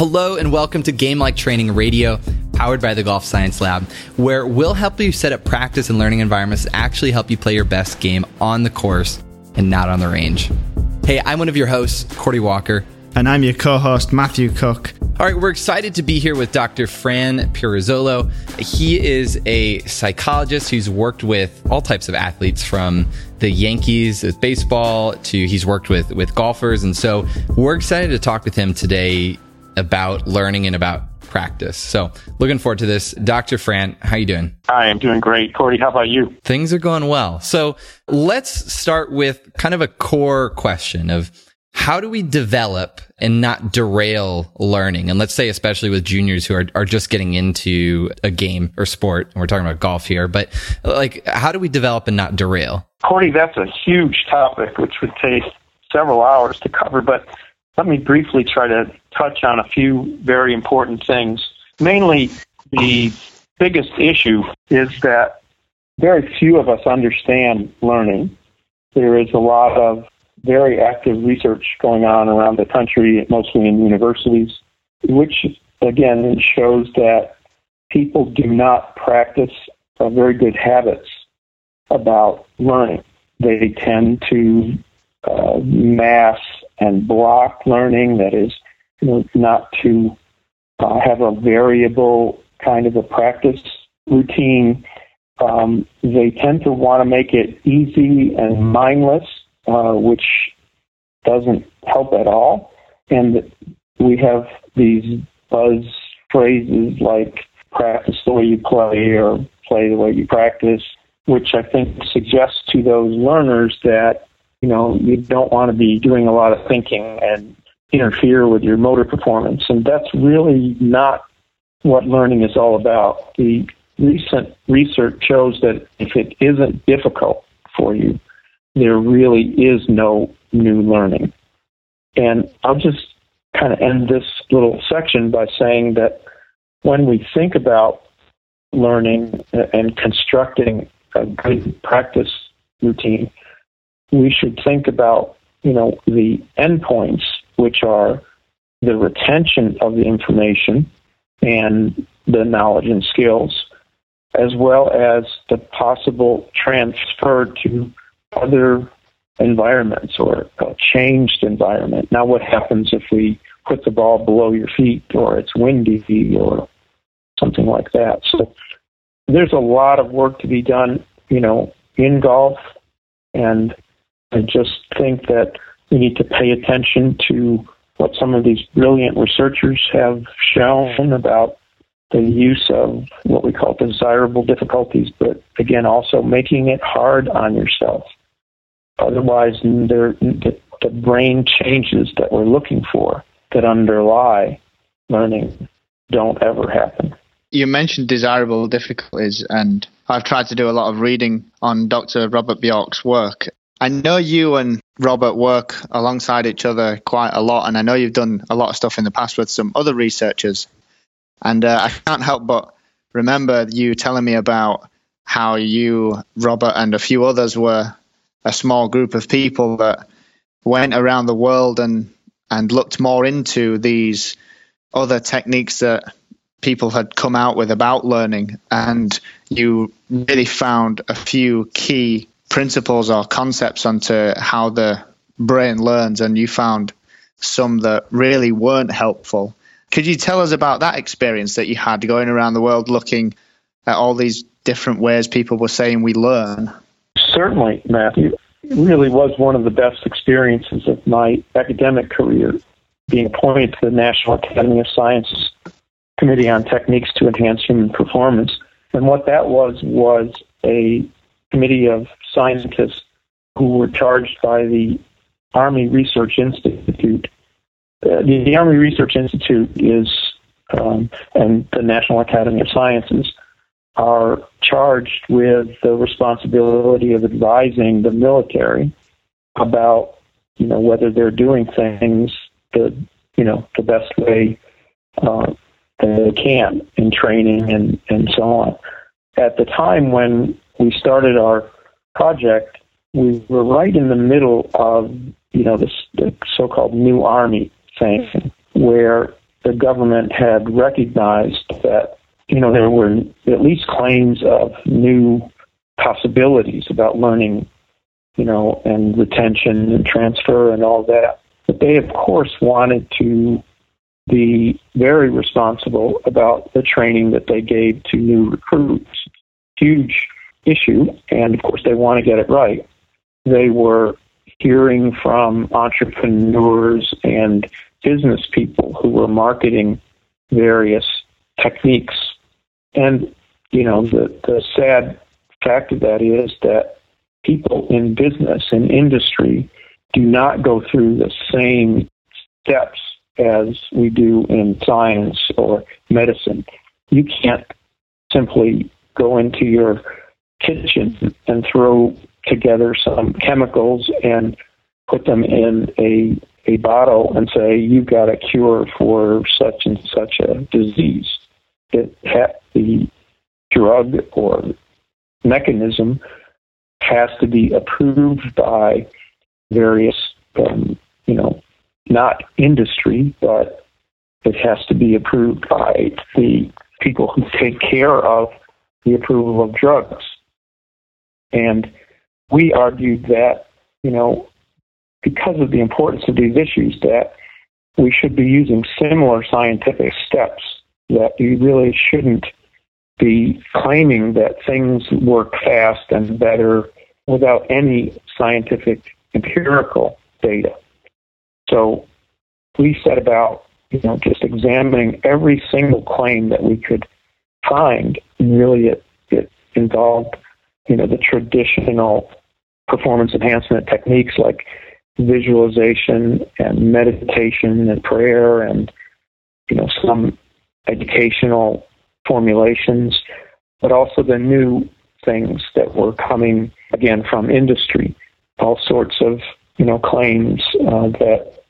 Hello and welcome to Game Like Training Radio, powered by the Golf Science Lab, where we'll help you set up practice and learning environments that actually help you play your best game on the course and not on the range. Hey, I'm one of your hosts, Cordie Walker. And I'm your co host, Matthew Cook. All right, we're excited to be here with Dr. Fran Pirozzolo. He is a psychologist who's worked with all types of athletes from the Yankees with baseball to he's worked with, with golfers. And so we're excited to talk with him today about learning and about practice. So looking forward to this. Dr. Fran, how you doing? I am doing great. Cordie, how about you? Things are going well. So let's start with kind of a core question of how do we develop and not derail learning? And let's say, especially with juniors who are, are just getting into a game or sport, and we're talking about golf here, but like, how do we develop and not derail? Cordie, that's a huge topic, which would take several hours to cover, but let me briefly try to touch on a few very important things. Mainly, the biggest issue is that very few of us understand learning. There is a lot of very active research going on around the country, mostly in universities, which again shows that people do not practice very good habits about learning. They tend to uh, mass and block learning, that is, you know, not to uh, have a variable kind of a practice routine. Um, they tend to want to make it easy and mindless, uh, which doesn't help at all. And we have these buzz phrases like practice the way you play or play the way you practice, which I think suggests to those learners that you know, you don't want to be doing a lot of thinking and interfere with your motor performance. And that's really not what learning is all about. The recent research shows that if it isn't difficult for you, there really is no new learning. And I'll just kind of end this little section by saying that when we think about learning and constructing a good practice routine, we should think about, you know, the endpoints, which are the retention of the information and the knowledge and skills, as well as the possible transfer to other environments or a changed environment. Now, what happens if we put the ball below your feet or it's windy or something like that? So there's a lot of work to be done, you know, in golf and I just think that we need to pay attention to what some of these brilliant researchers have shown about the use of what we call desirable difficulties, but again, also making it hard on yourself. Otherwise, there, the, the brain changes that we're looking for that underlie learning don't ever happen. You mentioned desirable difficulties, and I've tried to do a lot of reading on Dr. Robert Bjork's work. I know you and Robert work alongside each other quite a lot, and I know you've done a lot of stuff in the past with some other researchers. And uh, I can't help but remember you telling me about how you, Robert, and a few others were a small group of people that went around the world and and looked more into these other techniques that people had come out with about learning, and you really found a few key principles or concepts onto how the brain learns, and you found some that really weren't helpful. Could you tell us about that experience that you had going around the world looking at all these different ways people were saying we learn? Certainly, Matthew. It really was one of the best experiences of my academic career, being appointed to the National Academy of Sciences Committee on Techniques to Enhance Human Performance. And what that was was a committee of scientists who were charged by the Army Research Institute. Uh, the, the, Army Research Institute is, um, and the National Academy of Sciences are charged with the responsibility of advising the military about, you know, whether they're doing things the, you know, the best way uh, they can in training and, and so on. At the time when we started our project, we were right in the middle of, you know, this the so-called new army thing, where the government had recognized that you know there were at least claims of new possibilities about learning, you know, and retention and transfer and all that. But they, of course, wanted to be very responsible about the training that they gave to new recruits. Huge issue, and of course, they want to get it right. They were hearing from entrepreneurs and business people who were marketing various techniques. And, you know, the, the sad fact of that is that people in business and industry do not go through the same steps as we do in science or medicine. You can't simply go into your kitchen and throw together some chemicals and put them in a a bottle and say you've got a cure for such and such a disease. It ha- the drug or mechanism has to be approved by various, um, you know, not industry, but it has to be approved by the people who take care of the approval of drugs. And we argued that, you know, because of the importance of these issues, that we should be using similar scientific steps, that you really shouldn't be claiming that things work fast and better without any scientific empirical data. So we set about, you know, just examining every single claim that we could find. And really, it, it involved, you know, the traditional performance enhancement techniques like visualization and meditation and prayer and, you know, some educational formulations, but also the new things that were coming again from industry, all sorts of you know claims uh, that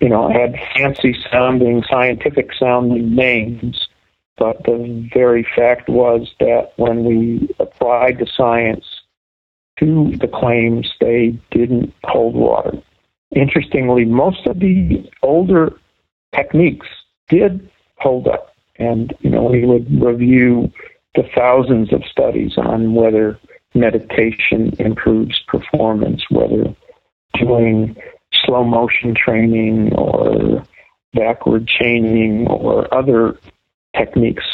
you know had fancy sounding, scientific sounding names, but the very fact was that when we applied the science to the claims, they didn't hold water. Interestingly, most of the older techniques did hold up and, you know, we would review the thousands of studies on whether meditation improves performance, whether doing slow motion training or backward chaining or other techniques,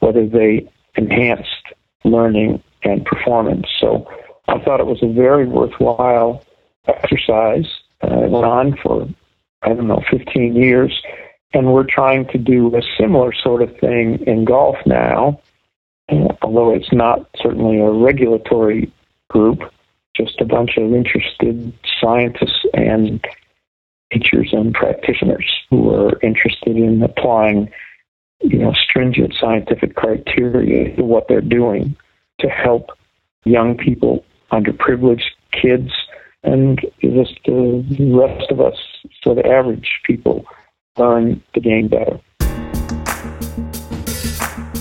whether they enhanced learning and performance. So I thought it was a very worthwhile exercise. Uh, it went on for, I don't know, 15 years. And we're trying to do a similar sort of thing in golf now, although it's not certainly a regulatory group, just a bunch of interested scientists and teachers and practitioners who are interested in applying you know stringent scientific criteria to what they're doing to help young people underprivileged kids and just the rest of us so the average people learn the game better.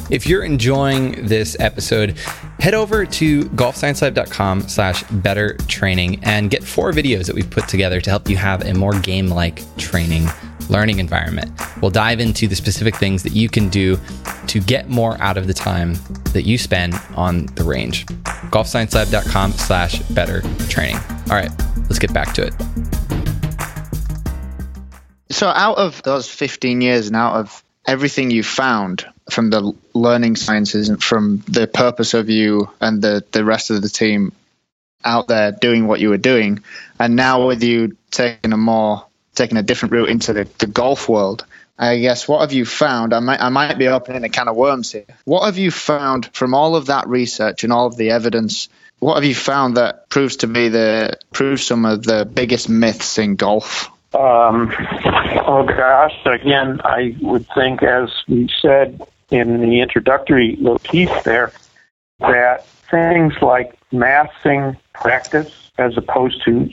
If you're enjoying this episode, head over to golfsciencelab.com slash better training and get four videos that we've put together to help you have a more game-like training learning environment. We'll dive into the specific things that you can do to get more out of the time that you spend on the range. golfsciencelab.com slash better training. All right, let's get back to it. So, out of those 15 years and out of everything you found from the learning sciences and from the purpose of you and the, the rest of the team out there doing what you were doing, and now with you taking a more taking a different route into the, the golf world, I guess what have you found? I might I might be opening a can of worms here. What have you found from all of that research and all of the evidence? What have you found that proves to be the proves some of the biggest myths in golf? Um, oh gosh, again, I would think, as we said in the introductory little piece there, that things like massing practice as opposed to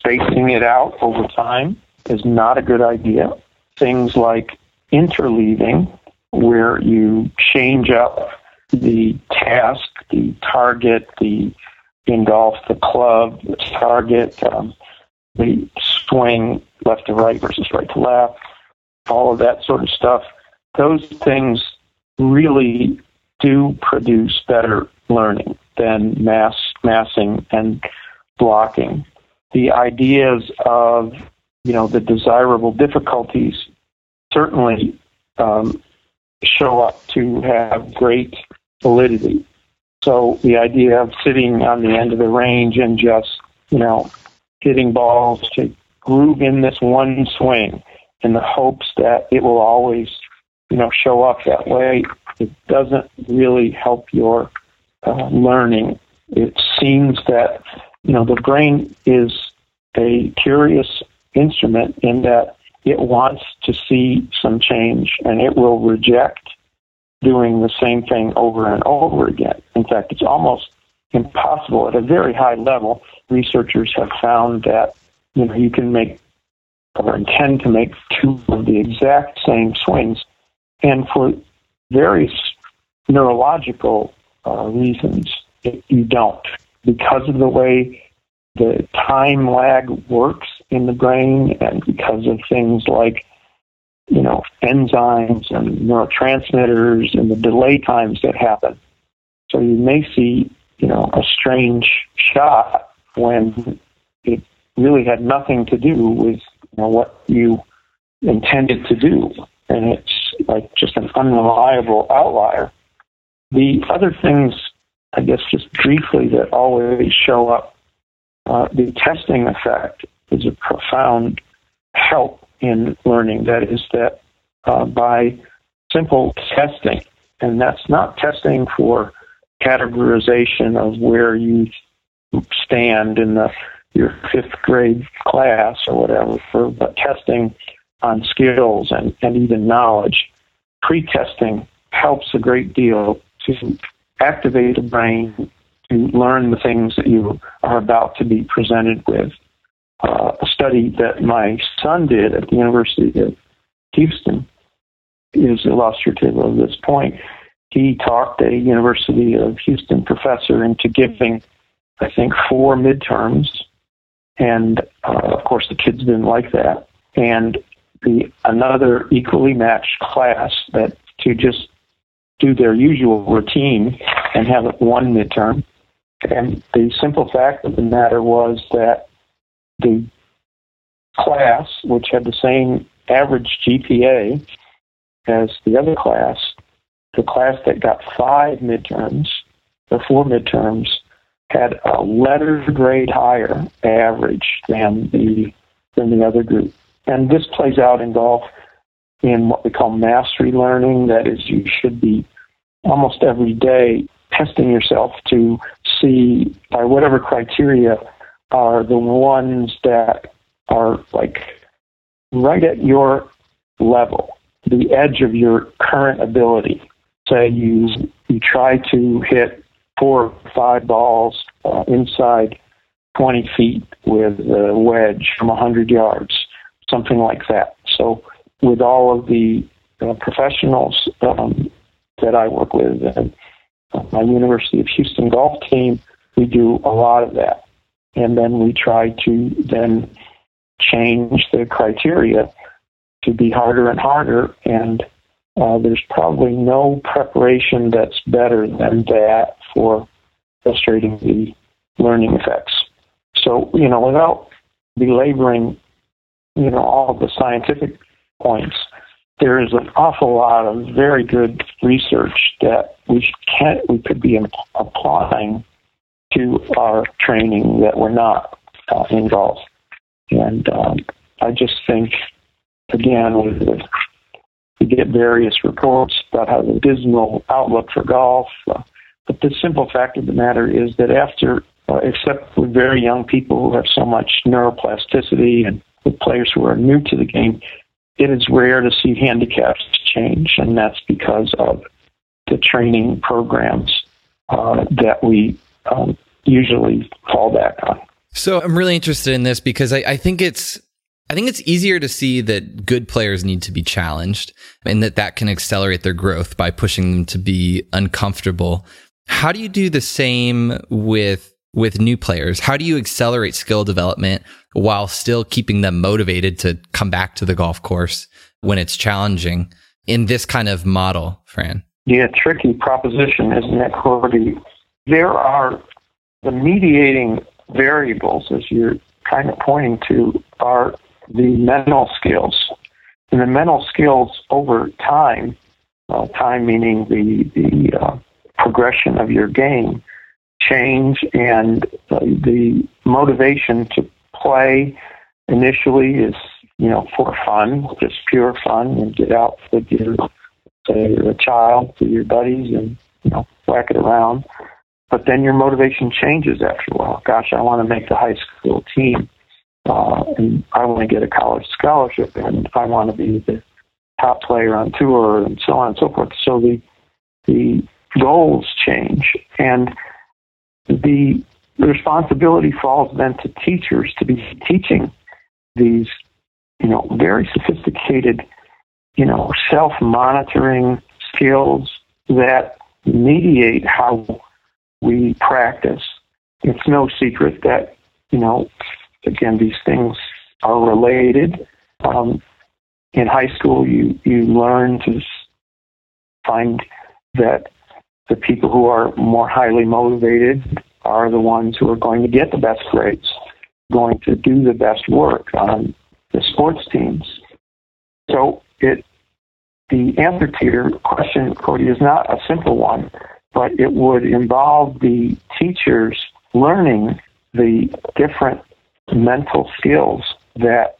spacing it out over time is not a good idea. Things like interleaving, where you change up the task, the target, the golf, the club, the target, um, the swing left to right versus right to left. all of that sort of stuff. Those things really do produce better learning than mass massing and blocking. The ideas of you know the desirable difficulties certainly um, show up to have great validity. So the idea of sitting on the end of the range and just you know hitting balls to groove in this one swing in the hopes that it will always you know show up that way it doesn't really help your uh, learning it seems that you know the brain is a curious instrument in that it wants to see some change and it will reject doing the same thing over and over again. In fact, it's almost impossible at a very high level. Researchers have found that you know you can make or intend to make two of the exact same swings, and for various neurological uh, reasons, you don't because of the way the time lag works in the brain and because of things like you know enzymes and neurotransmitters and the delay times that happen. So you may see you know a strange shot when it really had nothing to do with you know, what you intended to do. And it's like just an unreliable outlier. The other things i guess just briefly that always show up uh, the testing effect is a profound help in learning. That is, that uh, by simple testing, and that's not testing for categorization of where you stand in the your fifth grade class or whatever, for, but testing on skills and, and even knowledge. Pre-testing helps a great deal to activate the brain to learn the things that you are about to be presented with. Uh, a study that my son did at the University of Houston is illustrative of this point. He talked a University of Houston professor into giving, I think, four midterms, and uh, of course the kids didn't like that. And the another equally matched class that to just do their usual routine and have one midterm and the simple fact of the matter was that the class, which had the same average GPA as the other class, the class that got five midterms, or four midterms, had a letter grade higher average than the than the other group. And this plays out in golf in what we call mastery learning. That is, you should be almost every day testing yourself to see by whatever criteria are the ones that are like right at your level, the edge of your current ability. Say you you try to hit four or five balls uh, inside 20 feet with a wedge from 100 yards, something like that. So, with all of the uh, professionals um, that I work with, and my University of Houston golf team, we do a lot of that. And then we try to then change the criteria to be harder and harder. And uh, there's probably no preparation that's better than that for illustrating the learning effects. So, you know, without belaboring, you know, all of the scientific points, there is an awful lot of very good research that we can we could be applying to our training that we're not uh, in. And um, I just think, again, we get various reports about how the dismal outlook for golf. Uh, but the simple fact of the matter is that after, uh, except with very young people who have so much neuroplasticity and with players who are new to the game, it is rare to see handicaps change, and that's because of the training programs uh, that we um, usually fall back on. So I'm really interested in this because I, I think it's I think it's easier to see that good players need to be challenged and that that can accelerate their growth by pushing them to be uncomfortable. How do you do the same with with new players? How do you accelerate skill development while still keeping them motivated to come back to the golf course when it's challenging in this kind of model, Fran? Yeah, tricky proposition, isn't it, Cody? There are the mediating variables, as you're kind of pointing to, are the mental skills. And the mental skills over time, time meaning the, the uh, progression of your game, change, and uh, the motivation to play initially is, you know, for fun, just pure fun, and get out with your, say, you're a child, with your buddies, and, you know, whack it around. But then your motivation changes after a while. Gosh, I want to make the high school team uh, and I want to get a college scholarship, and I want to be the top player on tour, and so on and so forth. So the the goals change, and the responsibility falls then to teachers to be teaching these, you know, very sophisticated, you know, self-monitoring skills that mediate how we practice. It's no secret that you know again, these things are related. Um, in high school, you, you learn to find that the people who are more highly motivated are the ones who are going to get the best grades, going to do the best work on the sports teams. So it the answer to your question, Cody, is not a simple one, but it would involve the teachers learning the different mental skills that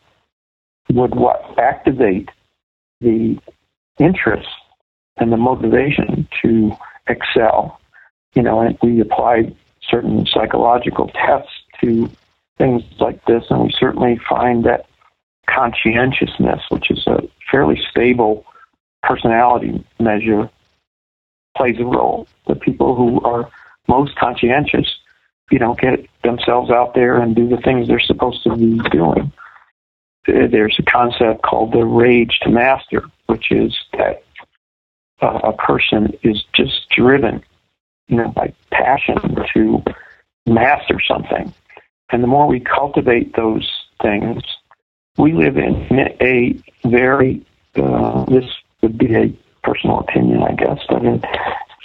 would what activate the interest and the motivation to excel. You know, and we applied certain psychological tests to things like this, and we certainly find that conscientiousness, which is a fairly stable personality measure, plays a role. The people who are most conscientious you know, get themselves out there and do the things they're supposed to be doing. There's a concept called the rage to master, which is that uh, a person is just driven, you know, by passion to master something. And the more we cultivate those things, we live in a very, uh, this would be a personal opinion, I guess, but in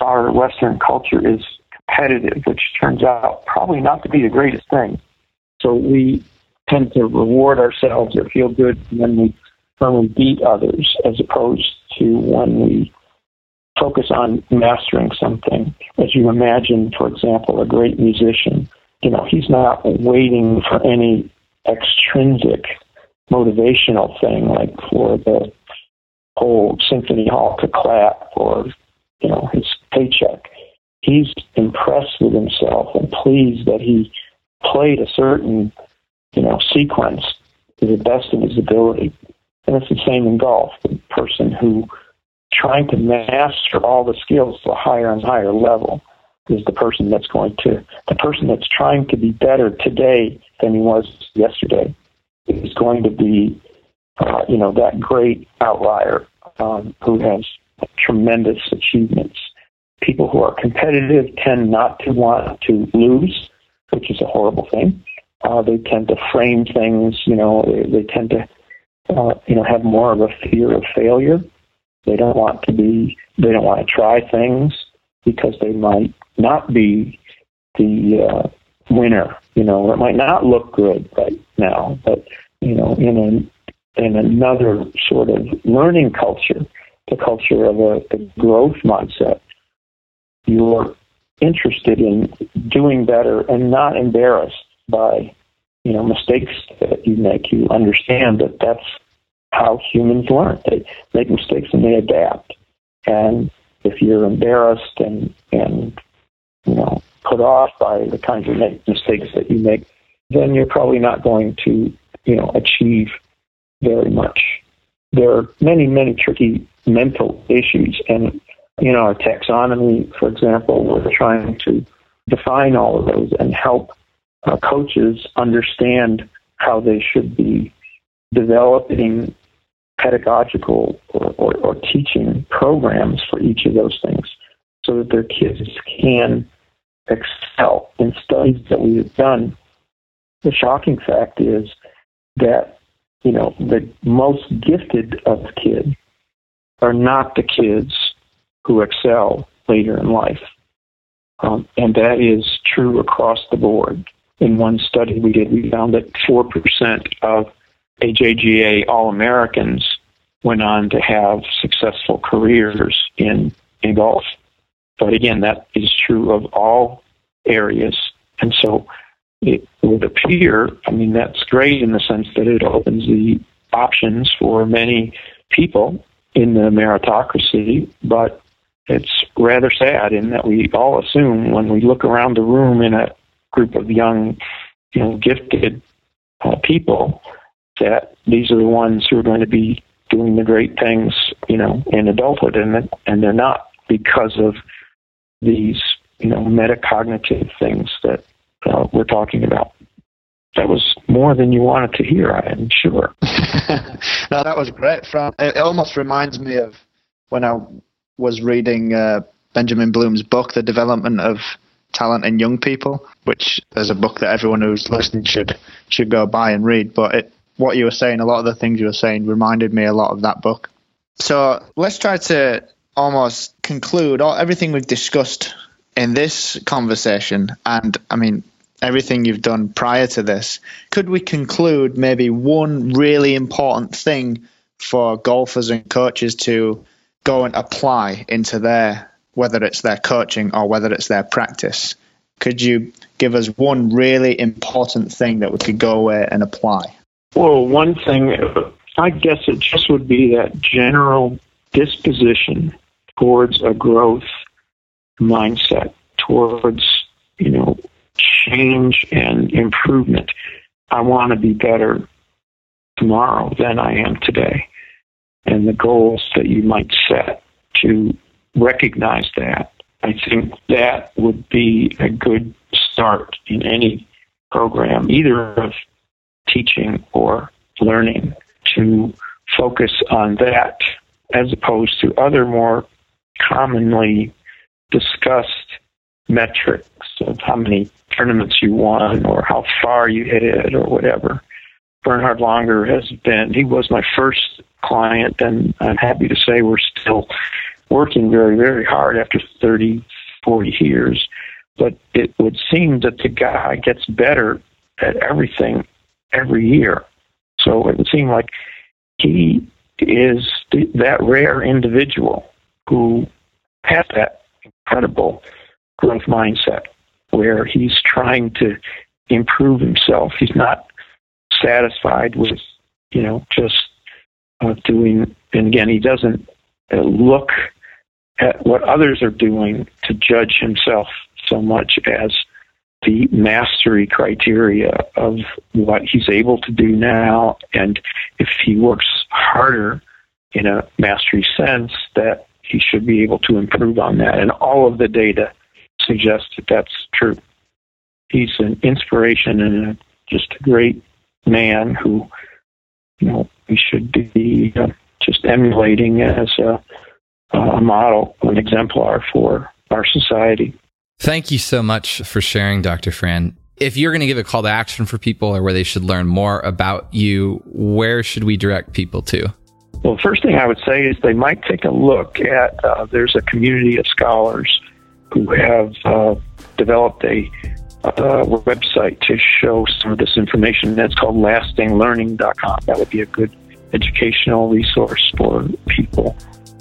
our Western culture is competitive, which turns out probably not to be the greatest thing. So we tend to reward ourselves or feel good when we when we beat others, as opposed to when we focus on mastering something. As you imagine, for example, a great musician, you know, he's not waiting for any extrinsic motivational thing like for the whole symphony hall to clap or you know his paycheck he's impressed with himself and pleased that he played a certain, you know, sequence to the best of his ability. And it's the same in golf. The person who trying to master all the skills to a higher and higher level is the person that's going to the person that's trying to be better today than he was yesterday is going to be uh, you know that great outlier um, who has tremendous achievements people who are competitive tend not to want to lose, which is a horrible thing. Uh, they tend to frame things, you know, they, they tend to, uh, you know, have more of a fear of failure. They don't want to be, they don't want to try things because they might not be the uh, winner, you know, it might not look good right now, but, you know, in an in another sort of learning culture, the culture of a, a growth mindset, you're interested in doing better and not embarrassed by you know mistakes that you make. You understand that that's how humans learn. They make mistakes and they adapt. And if you're embarrassed and and you know put off by the kinds of mistakes that you make then you're probably not going to you know achieve very much. There are many many tricky mental issues. And you know, our taxonomy, for example, we're trying to define all of those and help uh, coaches understand how they should be developing pedagogical or, or, or, teaching programs for each of those things so that their kids can excel in studies that we have done, the shocking fact is that, you know, the most gifted of the kids are not the kids who excel later in life. Um, and that is true across the board. In one study we did, we found that 4% of AJGA All Americans went on to have successful careers in, in golf. But again, that is true of all areas. And so it would appear, I mean, that's great in the sense that it opens the options for many people in the meritocracy, but it's rather sad in that we all assume when we look around the room in a group of young, you know, gifted uh, people that these are the ones who are going to be doing the great things, you know, in adulthood, and and they're not because of these, you know, metacognitive things that uh, we're talking about. That was more than you wanted to hear, I am sure. no, that was great, Fran. It almost reminds me of when I was reading uh, Benjamin Bloom's book, The Development of Talent in Young People, which is a book that everyone who's listening should should go buy and read. But it, what you were saying, a lot of the things you were saying, reminded me a lot of that book. So let's try to almost conclude all everything we've discussed in this conversation, and I mean everything you've done prior to this. Could we conclude maybe one really important thing for golfers and coaches to go and apply into their whether it's their coaching or whether it's their practice. Could you give us one really important thing that we could go away and apply? Well, one thing, I guess it just would be that general disposition towards a growth mindset, towards, you know, change and improvement. I want to be better tomorrow than I am today and the goals that you might set to recognize that. I think that would be a good start in any program, either of teaching or learning, to focus on that as opposed to other more commonly discussed metrics of how many tournaments you won or how far you hit it or whatever. Bernhard Langer has been, he was my first client, and I'm happy to say we're still working very, very hard after 30, 40 years. But it would seem that the guy gets better at everything every year. So it would seem like he is that rare individual who has that incredible growth mindset where he's trying to improve himself. He's not satisfied with, you know, just uh, doing. And again, he doesn't uh, look at what others are doing to judge himself so much as the mastery criteria of what he's able to do now. And if he works harder in a mastery sense, that he should be able to improve on that. And all of the data suggests that that's true. He's an inspiration and a, just a great man who, you know, we should be uh, just emulating as a, a model, an exemplar for our society. Thank you so much for sharing, Dr. Fran. If you're going to give a call to action for people or where they should learn more about you, where should we direct people to? Well, first thing I would say is they might take a look at uh, there's a community of scholars who have uh, developed a uh, website to show some of this information. That's called lastinglearning.com. That would be a good educational resource for people.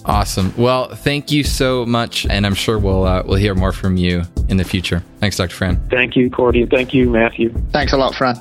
Awesome. Well, thank you so much, and I'm sure we'll uh, we'll hear more from you in the future. Thanks, Dr. Fran. Thank you, Cordie. Thank you, Matthew. Thanks a lot, Fran.